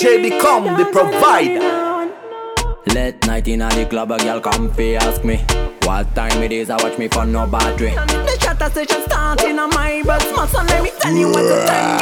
DJ become the provider. Late night in the club, a girl come fi ask me What time it is, I watch me for no battery. The chatter session starting on my bus Must let me tell you what the time,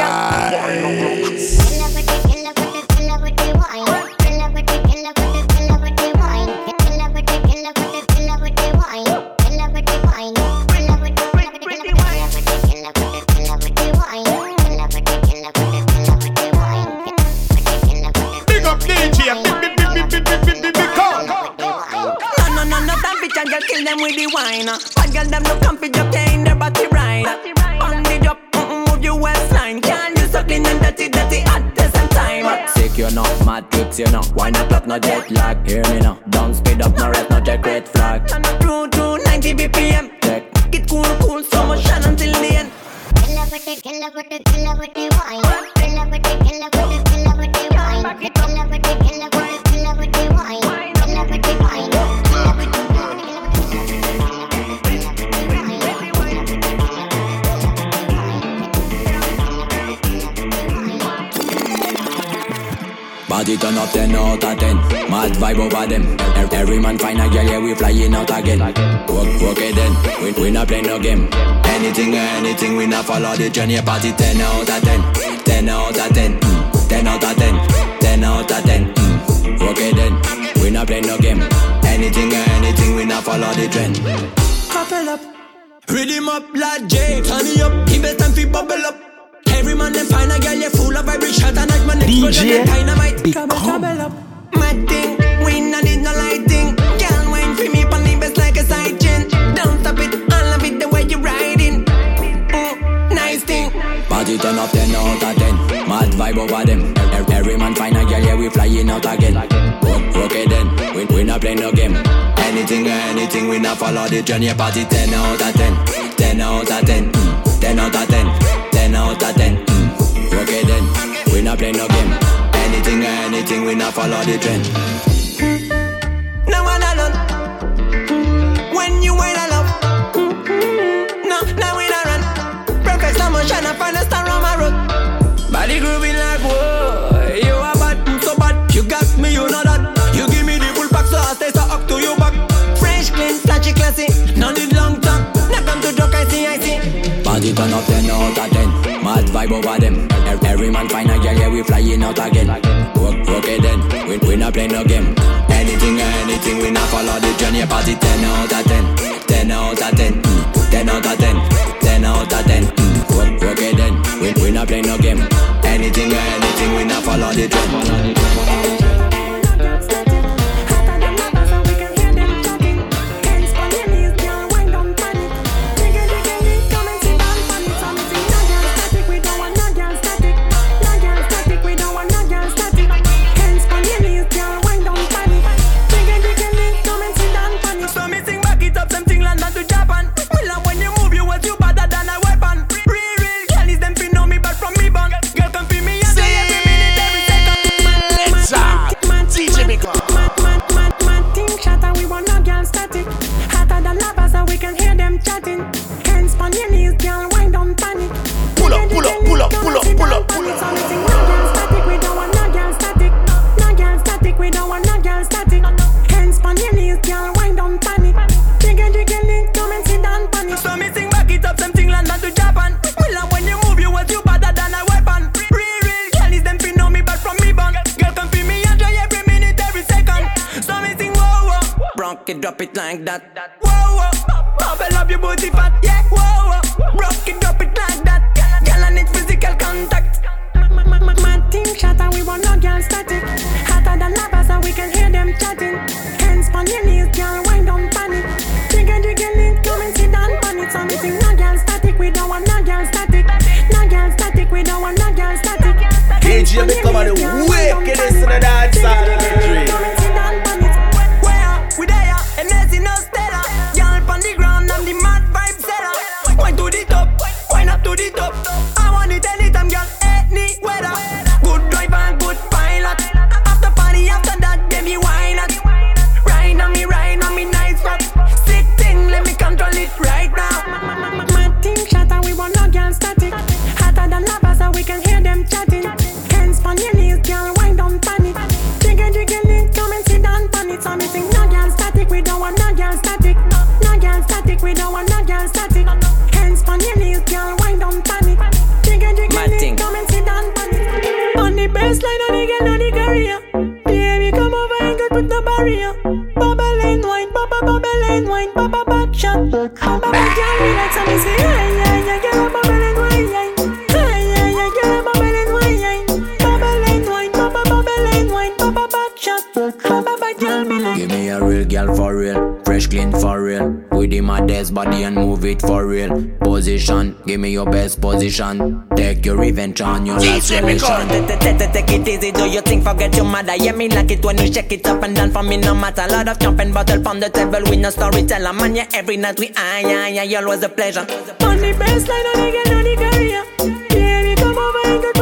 Wine o'clock, no jet lag. Hear me now. Don't speed up, no rest, no check red flag. True, true, 90 BPM. Check. Get cool, cool, so much shine until the end. Body turn up 10 out of 10 Mad vibe over them. Every man find a girl, yeah, we flying out again. Work, work it then, we, we not play no game. Anything or anything, we not follow the trend Yeah, party 10 out of 10 10 out of 10 mm. 10 out of 10 10 out of 10 mm. Work it then, we not play no game. Anything or anything, we not follow the trend. Couple up. Rhythm up like J. Turn it up, keep it time fi bubble up. Every man them find a girl, you full of vibration. And like my next DJ dynamite Trouble, trouble up Mad thing, we not need no lighting. Girl, wine for me, pon the best like a side chain Don't stop it, I love it the way you riding. Mm, Nice thing. Party turn up 10 out of 10 Mad vibe over them. Every man find a girl, yeah, we flying out again. Okay then, we, we not play no game. Anything or anything, we not follow the trend Yeah, party 10 out of 10 10 out of 10 10 out of 10 10 out of 10. Mm. Okay then, we not play no game. Anything or anything, we not follow the trend. When you we run. I find star on my road. Body grooving like whoa. You bad, so bad. You got me, you know that. You give me the so I stay so up to back. Fresh, clean, classy. No need long talk. Come to joke, I see, I see. Party turn up 10 out of 10 Mad vibe over them. Every man find a girl, yeah, we flying out again. Okay then, we, we not play no game. Anything or anything, we not follow the Yeah, party 10 out of 10 10 out of 10 mm. 10 out of 10 10 out of 10 mm. Okay then, we, we not play no game. Anything or anything, we not follow the trend drop it like that. Bubble up your booty fat, yeah. Whoa, whoa, rock it, drop it like that. Girl, I need physical contact. Mad team shatter, we want no girl static. Hotter than lava, so we can hear them chatting. Hands on your knees, girl, wind down panic. Jiggle, jiggle it, come and sit down on it. So me sing no girl static, we don't want no girl static. No girl static, we don't want no girl static. KG, me come on girl for real, fresh clean for real. With the modest body and move it for real. Position, give me your best position. Take your revenge on your last relation. Take it easy, do you think forget your mother? Yeah, me like it when you shake it up and down for me, no matter. A lot of jumping bottle from the table, we no storyteller. Man, yeah, every night we ah, yeah, yeah, always a pleasure. On the baseline, on the girl, on the career. Baby, come over and go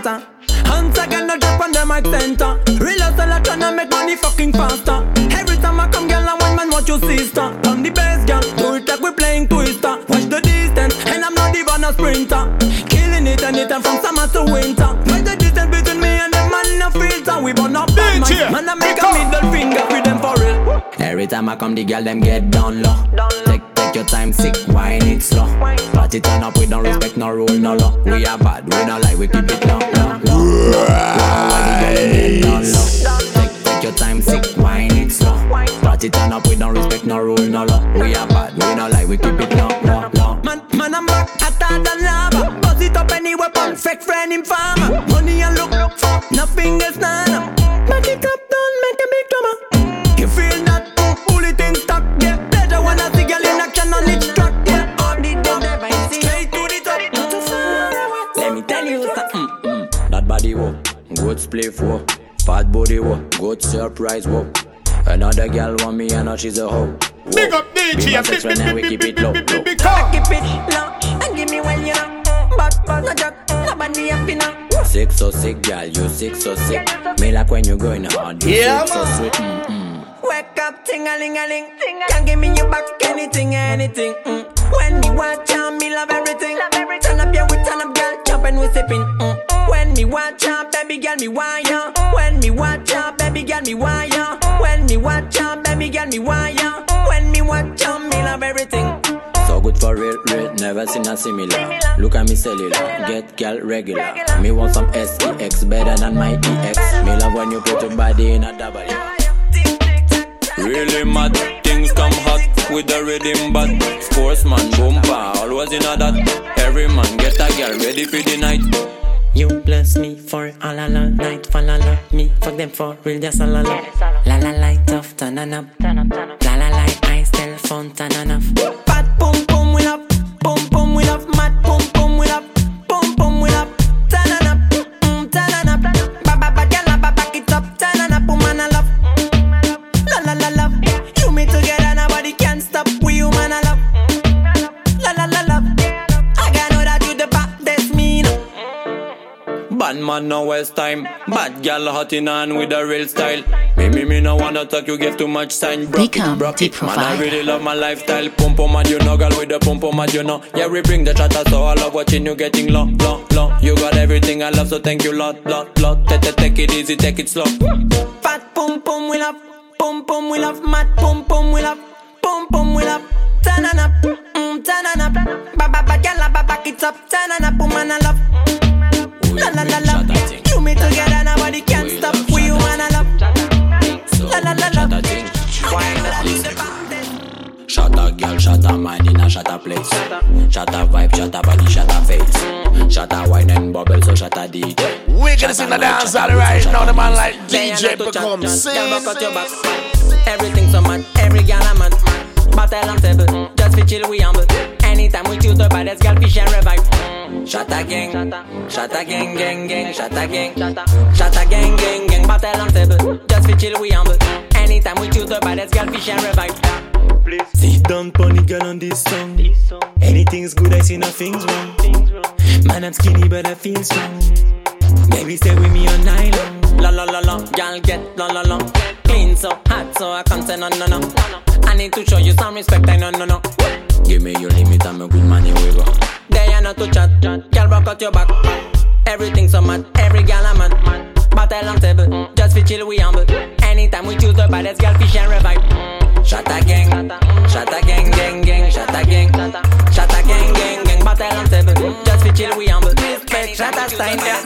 ready, shatter. Hands again, no drop on the mic center. Real hustle, I tryna make money fucking faster. Every time I come, girl, I want man, watch your sister. On the bass, girl, do it like we playing twister. Watch the distance, and I'm not even a sprinter. Killing it anytime from summer to winter. Watch the distance between me and the man, no filter. We burn up bad DJ, man. Man, I make a middle finger with them for real. Every time I come, the girl them get down low. Take take your time, sick, wine it slow. Party turn up, we don't respect no rule, no law. We are bad, we don't like we keep it low? Take take your time, sick, wine it slow. Party turn up, we don't respect no rule, no law. We are bad, we not like we keep it low, low, low. Man, man, I'm back hotter than lava. Buzz it up anywhere, perfect friend in farmer. Money and look, look for nothing else, nana. Good split wo, fat body wo, good surprise wo. Another girl want me and now she's a hoe. Whoa. Big up Me DJ, and sex big, right we keep it low, big, low. big, big, car. Keep it low and give me when you know. But, but, no joke, nobody happy now. Sick so sick, girl, you sick so sick. Me like when you going hard, you Yeah, sick so sweet. Mm-mm. Wake up, ting a ling a ling. Can't give me your back, anything, anything. Mm. When me watch on, me love everything. love Turn up, yeah, we turn up, girl, jump and we sipping. Mm. When me watch on, baby girl, me wire. When me watch on, baby girl, me wire. When me watch on, baby girl, me wire. When me watch on, me love everything. So good for real, real, never seen a similar. Look at me cellular, get girl regular. Me want some SEX better than my EX. Me love when you put your body in a W. Really mad, things come hot with the rhythm but Sportsman, boompa, always in a that Every man get a girl ready for the night You bless me for all la night, fall la la me, fuck them for real, just a la la. La light off, turn on up. La la light, still fun, turn on off. Man no waste time Bad gal hot in hand with a real style Me me me no wanna talk you give too much sign Broke it, Become broke it. Man I really love my lifestyle Pump pump mad you know girl with the pump pump mad you know Yeah we bring the chatter so I love watching you getting low low low You got everything I love so thank you lot lot lot Take take take it easy take it slow Fat pum pum we love, pum pum we love, mad pum pum we love, pum pum we love. Turn on up, mm, turn on up. Ba ba ba gyal, ba back it up. Turn on up, woman I love. La la la la. Shatter thing. You me together, nobody can We stop. love We shatter human I love. So, La la la la. shatter thing. Listen. Shatter girl, shatter mind in a shatter place. Shatter vibe, shatter body, shatter face. Shatter wine and bubble, so shatter DJ. We're gonna sing the dance all right now. The man like DJ yeah, to chat, become chat. sing. Girl, back out your back. Everything so mad, every gal a mad. Battle on table, just fi chill we humble. Anytime we choose the baddest girl, fish and revive. Shatta gang, shatta gang, gang, gang, shatta gang, shatta gang, gang, gang. Battle on table, just fi chill we humble. Anytime we choose the baddest girl, fish and revive. Sit down, pony girl on this song. Anything's good, I see nothing's wrong. Man, I'm skinny, but I feel strong. Baby, stay with me all night long. La la la la, girl get la la la. Clean so hot, so I can't say no no no. I need to show you some respect, I no no no. Give me your limit, I'm a good man, here we go. They are not to chat, girl rock out your back. Everything so mad, every gal a mad. Battle on table, just fi chill we humble. Anytime we choose the baddest girl, fish and revive. Shatta gang, shatta gang, gang, gang, shatta gang, shatta gang, gang, gang. Battle on table, just fi chill we humble. Shot a sign, yeah.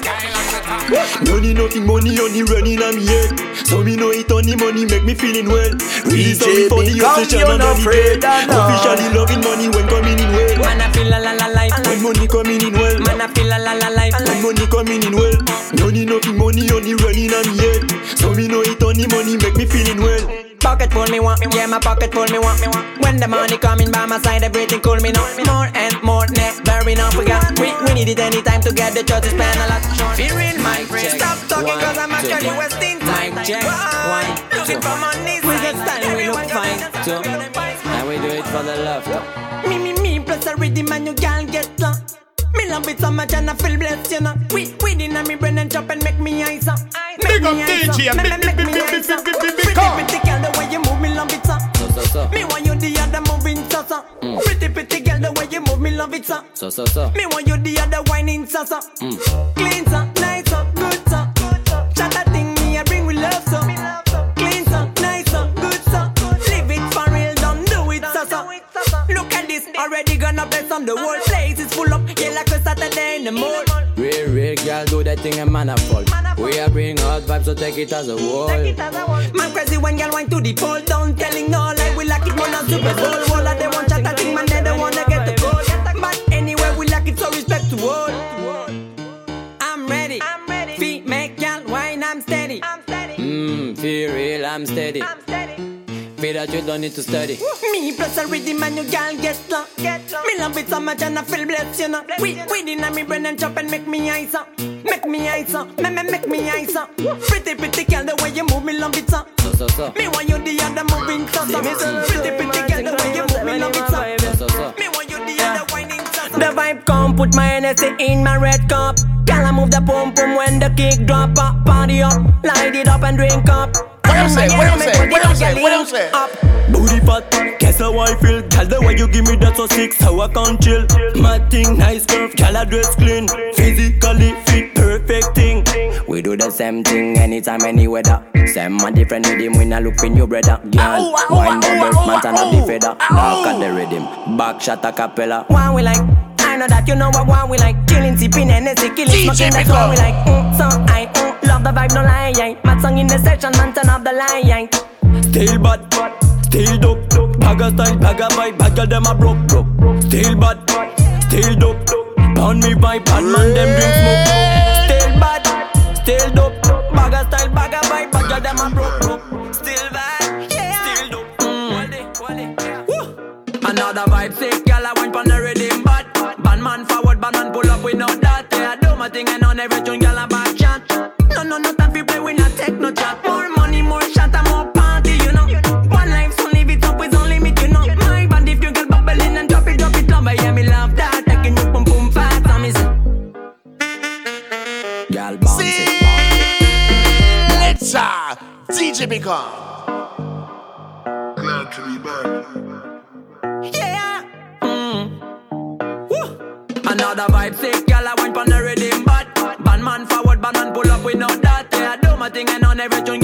Money nothing, money only running on me head. So me know it only money make me feeling well. Reason DJ for the obsession and not the afraid dread. Officially loving money when coming in well. Man I feel la la la life, When money coming in well. man I feel la la la life. When money coming in well. Money nothing, money only running on me head. So me know it only money make me feeling well. Pocket full me want, yeah my pocket full me want. When the money coming by my side, everything cool me know. More and more, never enough we got. We, we need it anytime to get the church to spend a lot. Be real, my friend. Stop talking cause I'm actually wasting time. Mic check, Why? one, Looking two. for money, we get style, we look fine. Two. And we do it for the love. Me, me, me, plus a rhythm and you can't get lost. Me love it so much and I feel blessed, you know. We, we dinner me brain and chop and make me eyes up. Make Big up me eyes up. DJ, Me- big, me- make big, me big, eyes big, up. big, big, big, Pretty, come. Way you move, me love it, so. So, so, so. Me want you the other moving, so, so. Mm. Pretty, pretty girl, the way you move, me love it, so. So, so, so. Me want you the other whining, so, so. Mm. Clean, so, nice, so, good, so. Shut that thing, me, I bring with love, so. Clean, so, nice, so, good, so. Live it for real, don't do it, so. Look at this, already gonna bless on the whole place is full up, yeah, like a Saturday in the mall. Real, real girl do that thing and man a fall. We are bring hot vibes, so take it as a wall. Man crazy when girl wine to the pole down, telling no lie, we like it more than Super Bowl. All of them want chat, I think man they don't wanna get the goal. But anyway, we like it so respect to all. I'm ready, I'm ready. Feet make girl wine, I'm steady. I'm steady. Mmm, feel real, I'm steady. Feel that you don't need to study. Me plus a rhythm and you girl get low. Me love it so much and I feel blessed, you know. We we dinner me brain and chop and make me eyes up. Make me eyes up, me me make me eyes up. Pretty pretty girl, the way you move me love it so. So, so, so. Me want you the other moving so so. Pretty pretty girl, the way you move me love it so. So, so, so. Me want you the ah. other whining so so. The vibe come, put my energy in my red cup. Girl, I move the pum pum when the kick drop up. Party up, light it up and drink up. What I'm say? What I'm say? What I'm say? What you say? Up. Booty fat, guess how I feel. Girl, the way you give me that so sick, how I can't chill. Mad thing, nice curve, girl, I dress clean. Physically fit, perfect thing. We do the same thing anytime, any weather. Same man, different rhythm, we not look in your brother. Girl, wine bubble, man, turn up the feather. Knock at the rhythm, back shot a cappella. One we like. I know that you know what one we like. Chilling, sipping, Hennessy, killing, smoking. That's what we like. Mm, so I mm, love the vibe, no lie. Yeah. Mad song in the section, man, turn off the line. Yeah. Still bad, still dope. Bagger style, bagger vibe, bagger them a broke, broke. Still bad, still dope. Pound me vibe, bad man them drink smoke. Still bad, still dope. Bagger style, bagger vibe, bagger them a broke, broke. Still bad, still dope. Woo. Another vibe sick, man forward, bad man pull up, we know that I do my thing and on every tune, girl, I back chat No, no, no time for play, we not take no chat. More money, more shot, and more party, you know. One life, so live it up, is only limit, you know. My band, if you get bubbling and drop it, drop it, love, yeah, me love that. Taking you pum pum fast, me bounce it. Let's uh, DJ Become. Another vibe sick, girl, I wine pon the rhythm, but bad man forward, bad man pull up, we know that. Yeah, I do my thing and on every tune,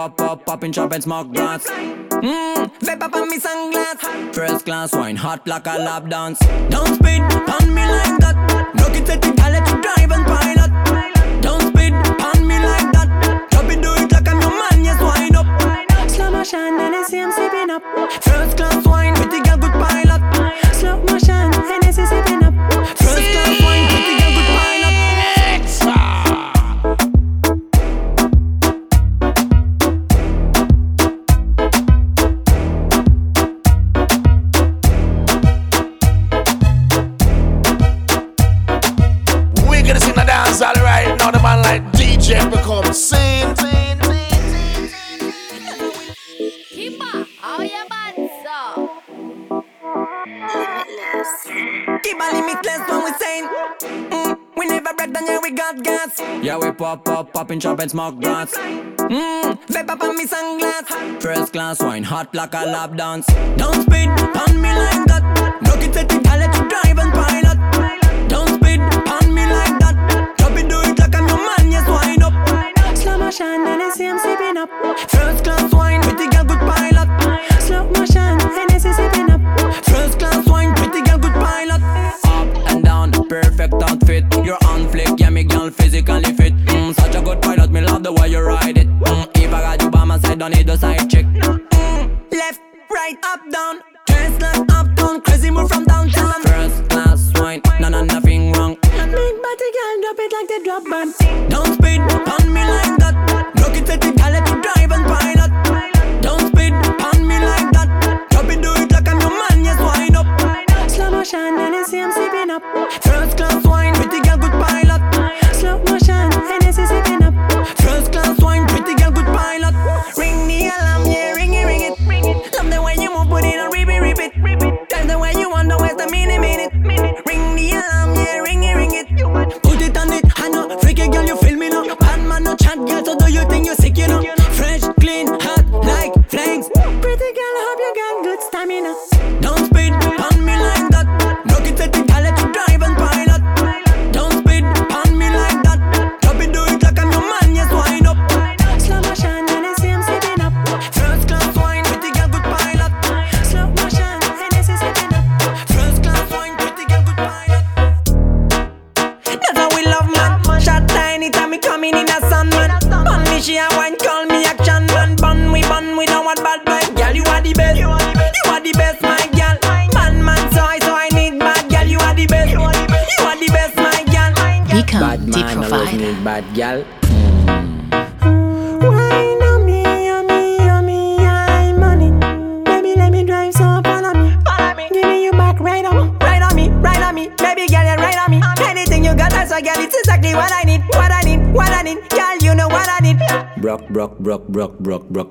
Pop up, popping chop and smoke blunts. Mmm, vape up on me sunglass. First class wine, hot like a lap dance. Don't speed on me like that. Look it the guy let you drive and pilot. Don't speed on me like that. Drop it, do it like I'm your man, yes, wind up. Slow motion, I see I'm sipping up. First class wine with the girl good pilot. Slow motion, I see sipping like DJ become sing. Keeper, how you bad, so? Keep a limitless when we saying. Mm, we never break down, yeah, we got gas. Yeah, we pop up, popping chop and smoke blunts. Mmm, vape up on me sunglass. First class wine, hot like a lap dance. Don't speed on me like that. Look it at the guy let you drive and pilot. Motion, see I'm sipping up. First class wine, pretty girl, good pilot. Slow motion, and I see sipping up. First class wine, pretty girl, good pilot. Up and down, perfect outfit. You're on flick, yeah, me girl physically fit. Mm, such a good pilot, me love the way you ride it. Mm, if I got you by my side, don't need a side chick. Mm, left, right, up, down. Dress like uptown, crazy move from downtown. First class wine, no, no, nothing wrong. Big body girl, drop it like they drop band.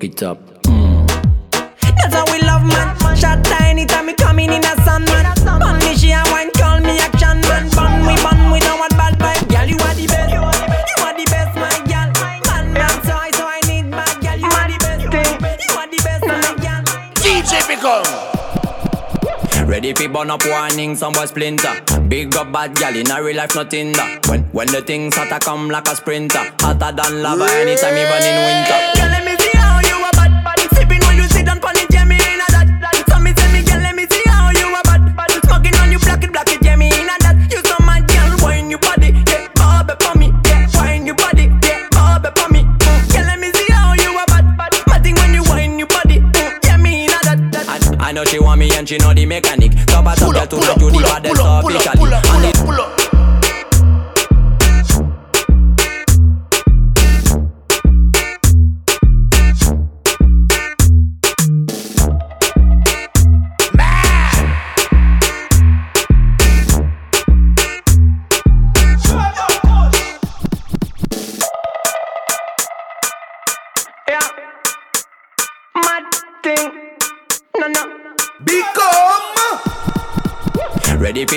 Brock, brock it up. That's how we love man. Shot tiny time me coming in a sun man. Bun me she a wine, call me action man. Bun we bun we don't want bad vibe. Girl, you are the best. You are the best, my girl. Man, man, so I so I need bad girl. You are the best. You are the best, my girl. DJ become. Ready fi burn up warning, some boy splinter. Big up bad gal in a real life, nothing that. When when the things hotter come like a sprinter, hotter than lava anytime, even in winter. She know the mechanic. Top a top Pull up, to pull make up, you the pull up, baddest pull up, pull up, pull up, pull up, pull up.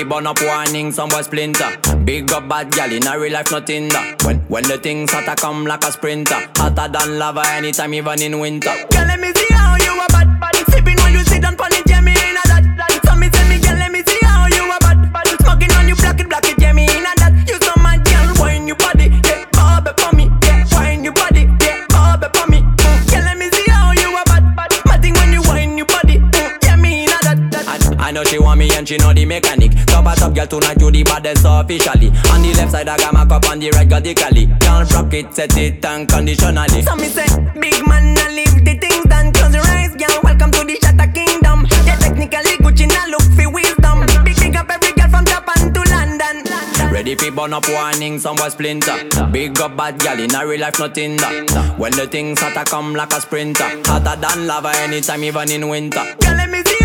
burn up warning, some boy splinter. Big up bad gal in a real life, nothing that. When when the things start to come like a sprinter, hotter than lava anytime, even in winter. Girl, let me see how you a bad, bad. Sipping when you sit down on it, yeah me in a that. So me tell me, girl, let me see how you a bad, bad. Smoking on you, black it, black it, yeah me in a that. You so mad, girl, wine your body, yeah, bob it for me, yeah, wine your body, yeah, bob it for me. Mm. Girl, let me see how you a bad, bad. Thing when you wine your body, mm. yeah me in a that. I, I know she want me and she know the mechanic up, girl, tonight you the baddest officially. On the left side, I got my cup, on the right, got the cali. Can't rock it, set it unconditionally. So me say, big man, I leave the things done. Close your eyes, girl. Welcome to the Shatta Kingdom. Yeah, technically Gucci, now look for wisdom. Big big up every girl from Japan to London. Ready fi burn up warning, some boy splinter. Big up bad gal in a real life, nothing that. When the things hotter come like a sprinter, hotter than lava anytime, even in winter. Girl, let me see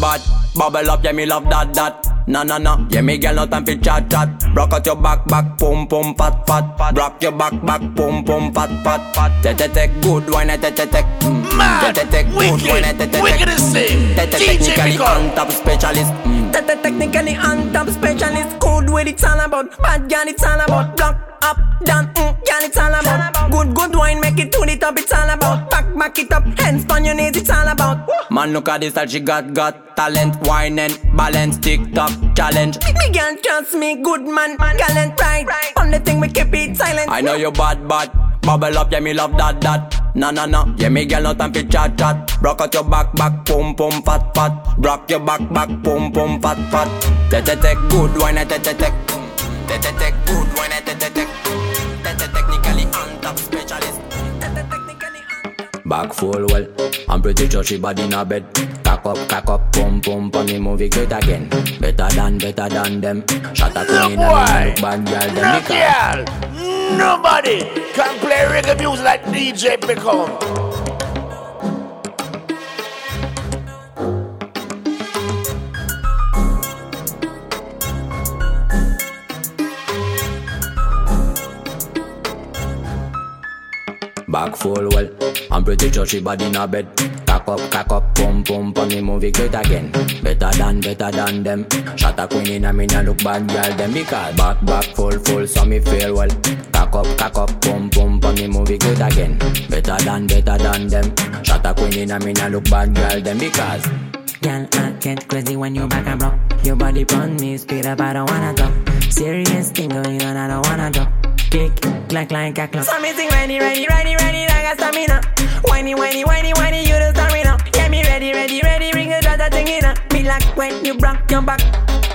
bad, bad. Bubble up, yeah, me love that, that. Na na na, yeah, me girl, no time for chat chat. Rock out your back, back, pum pum, fat fat. Rock your back, back, pum pum, fat fat fat. Te te te, good wine, te te te. Mm. Mad, Te te te, good wine, te wicked, te te. wicked as sin. Te te technically Pickle. on top specialist. That the technically on top specialist code what it's all about. Bad girl, it's all about. Block up, down, mm, girl, it's all about. Good, good wine, make it to the top, it's all about. Back, back it up, hands on your knees, it's all about. Man, look at this that she got, got talent, wine and balance, TikTok challenge. Me girl, trust me, good man, man gallant right. On the thing we keep it silent. I know you bad, bad. Bubble up, yeah, me love that, that. Na na na, yeah, me girl, no time for chat, chat. Rock out your back, back, pum pum, fat, fat. Rock your back, back, pum pum, fat, fat. Te te te, good wine, te te te. Good technically on top specialist. Back full well, I'm pretty sure she body in a bed. Cock up, cock up, pum pum, pon the movie great again. Better than, better than them. Look, queen and boy. look bad girl, them girl. Nobody can play reggae music like DJ Pickle. Full well, I'm pretty sure she body in a bed. Cock up, cock up, pum pum, pon the movie great again. Better than, better than them. Shot a queen in a me nah look bad girl them because back back full full, so me feel well. Cock up, cock up, pum pum, pon the movie great again. Better than, better than them. Shot a queen in a me nah look bad girl them because. Girl, I get crazy when you back and rock. Your body pon me, speed up, I don't wanna talk. Serious thing going on, I don't wanna talk. Kick, clack, like a clock. So me sing ready, ready, ready, ready, like a stamina. Whiny, whiny, whiny, whiny, you the stamina. Yeah, me ready, ready, ready, ring a dot, thing in Me like when you rock your back.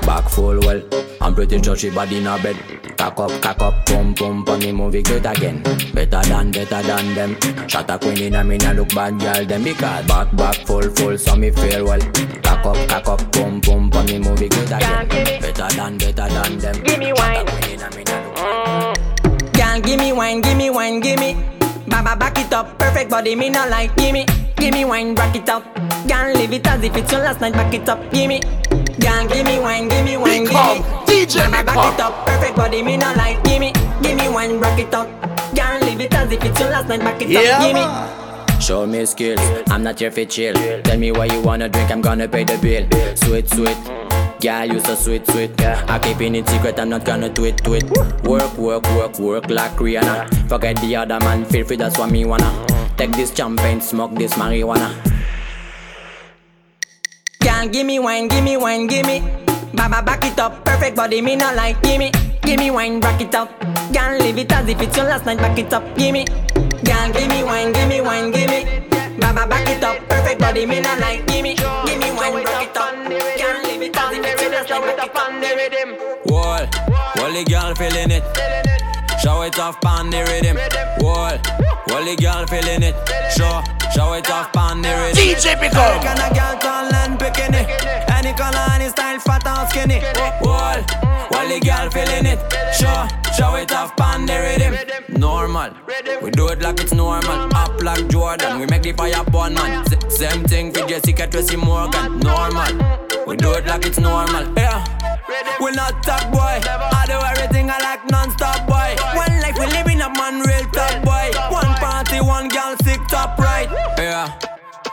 Back full well, I'm pretty sure she body in her bed. Cock up, cock up, pum pum, pon the movie great again. Better than, better than them. Shot a queen in a me nah look bad girl them because back back full full, so me feel well. Cock up, cock up, pum pum, pon the movie great again. Better than, better than them. Give me Shot wine. a queen in a me nah look bad. Mm. Girl, give me wine, give me wine, give me. Baba, back it up, perfect body, me not like, give me. Give me wine, back it up. Girl, leave it as if it's your last night, back it up, give me. Girl, give me wine, give me wine, give me. DJ Baba, back it up, perfect body, me not like, give me. Give me wine, back it up. Girl, leave it as if it's your last night, back it Yeah, up, give me. Show me skills, I'm not here for chill. Tell me what you wanna drink, I'm gonna pay the bill. Sweet, sweet. Girl, you so sweet, sweet. I keeping it secret, I'm not gonna tweet, tweet. Work, work, work, work like Rihanna. Forget the other man, feel free, that's what me wanna. Uh. Take this champagne, smoke this marijuana. Girl, give me wine, give me wine, give me. Baba, back it up, perfect body, me not like, give me. Give me wine, back it up. Girl, leave it as if it's your last night, back it up, give me. Girl, give me wine, give me wine, give me. Baba, back it up, perfect body, me not like, give me. Give me wine, back it up. Girl, leave it as if it's your last night, back it. Wall, wall the girl feeling it. Show it off on the rhythm. Wall, wall the girl feeling it. Show, show it off on the rhythm. DJ Become. kind of girl tall and bikini Any color, any style, fat or skinny Wall, wall the girl feeling it. Show, show it off on the rhythm. Normal, we do it like it's normal. Up like Jordan, we make the fire burn man. S- same thing for Jessica Tracy Morgan. Normal, we do it like it's normal. Yeah, we not top boy I do everything I like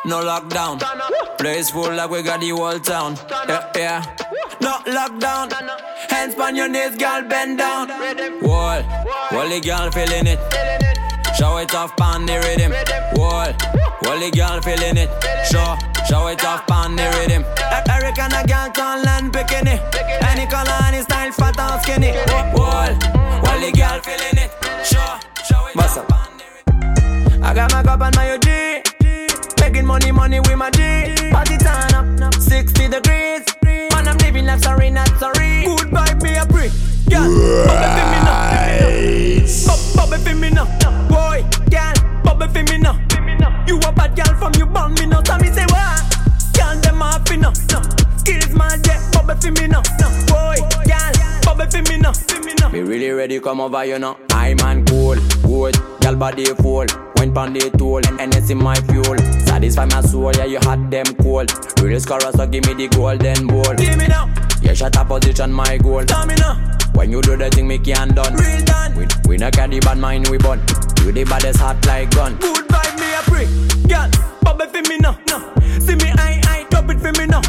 no lockdown. Place full like we got the whole town. Yeah, yeah. No lockdown Hands on your knees, girl, bend down Wall, wall the girl feeling it. Show it off on the rhythm. Wall, wall the girl feeling it. Show, Show it off on the rhythm. Eric and a girl turn land picking it. Any color, any style, fat or skinny. Wall, the girl feeling it. Show, show it off on the rhythm. I got my cup and my OG. Making money, money with my G. Party turn up, 60 degrees. Man, I'm living life, sorry, not sorry. Good vibe, me a. Girl, bubble for me now. Bubble for me now. Boy, girl, bubble for me now. You a bad girl from you born me now. Tell me say what? Girl, them off me now. Skills man, yeah, bubble for me now. Boy, girl, for me now. Me really ready come over you now. I man cool, good, girl body full. Went pon the tool, and it's in my fuel. Satisfy my soul, yeah you hot them cold. Real scorer, so give me the golden ball. Give me now. Yeah, shut up position, my goal. Tell me now. When you do the thing, me can't done. Real done. We, we not carry bad mind, we burn. You the baddest hot like gun. Good vibe, me a prick. Girl, bubble for me now. No. See me, I, I, drop it for me now.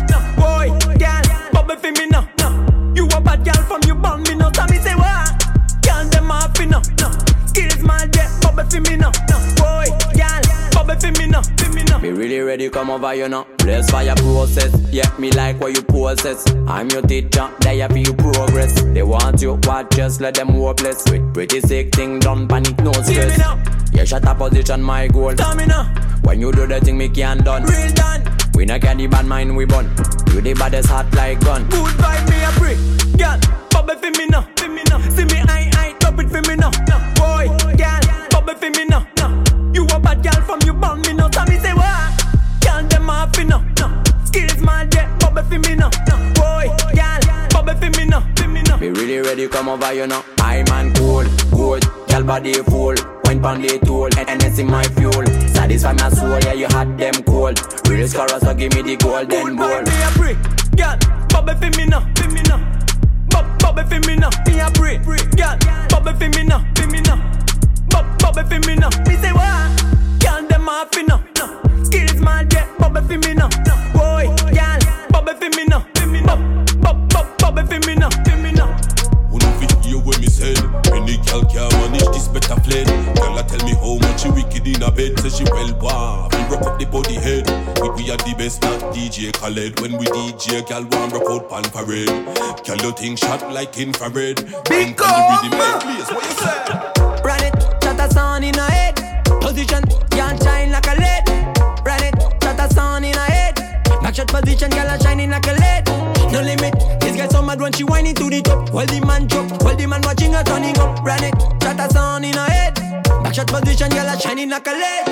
Now. Boy, girl, bubble for me now. For me now. Me really ready come over you now. Bless your process. Yeah, me like what you possess. I'm your teacher, there for you progress. They want you, watch just let them hopeless. With pretty sick thing done, panic no stress. Yeah, shut up position, my goal. When you do the thing, me can't done. Real done. We not carry bad mind, we bun. You the baddest hot like gun. Good vibe, me a prick. Girl, bubble for me now. For me now. See me, I, I, drop it for me now. Now. For me now. Me really ready come over you know. I man cool, good, girl body full. Went pon the tool, and, in my fuel. Satisfy my soul, yeah, you hot them cold. Real scorer, so give me the golden ball. Me a prick, girl, bubble for me now, for me now. Bub- Bubble for me now, me a prick, girl, bubble for me now, for me now. Bubble for me now, me say what? Girl, them off me now. Skills man, yeah, bubble for me now. Boy, girl, bubble for me now, girl can't manage this better fled. Girl a tell me how much she wicked in a bed. Say she well wow, we rock up the body head. We we are the best, not DJ Khaled. When we DJ, girl want rock out pan parade. Girl you think shot like infrared. Big the rhythm, hey, please, what you say? Run it, shut a sound in a head. Position, can't shine like a lead. Run it, shut a sound in a head. Back shot position, girl a shining like a lead. No limit, this girl so mad when she whining to the top. While the man Run it, shut a sound in a head. Back shot position, girl a shining like a lead.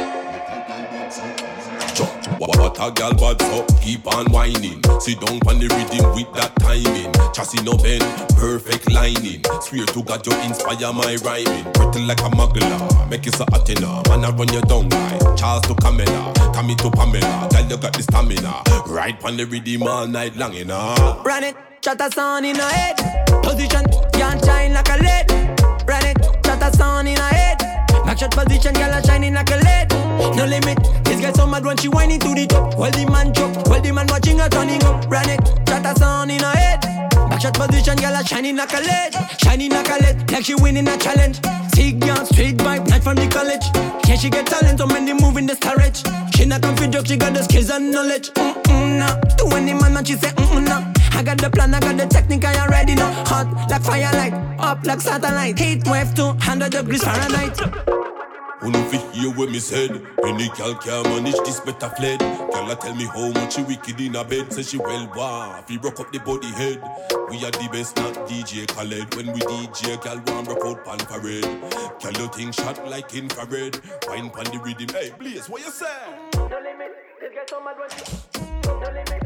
What, a gal bad so keep on whining. Sit down on the rhythm with that timing. Chassis no bend, perfect lining. Swear to God you inspire my rhyming. Pretty like a muggler, make it so Athena. Man I run you down like Charles to Camilla, Cammy to Pamela. Girl you got the stamina. Ride on the rhythm all night long, you know. Run it, shut a sound in a head. Position, can't shine like a lead. Sound in a head. Back shot position, girl a shining like a lead. No limit, this girl so mad when she whining to the top. While the man chop, while the man watching her turning up. Run it, shut a sound in a head. Back shot position, girl a shining like a lead. Shining like a lead, like she winning a challenge. Sick girl, straight vibe, not from the college. Yeah, she get talent, so many in the storage. She not come for joke, she got the skills and knowledge. Mm-mm, nah. To any man, and she say, mm-mm, nah. I got the plan, I got the technique, I already know. Hot like firelight, up like satellite. Heat wave to 100 degrees Fahrenheit. Who know fi hear what me said? Any gal can manage this better fled. Gal a tell me how much she wicked in a bed. Say she well wow, fi rock up the body head. We are the best, not DJ Khaled. When we DJ, gal want rock out pan parade. Gal you think shot like infrared. Wine pan the rhythm, hey Blaiz, what you say? No limit, this girl so mad when she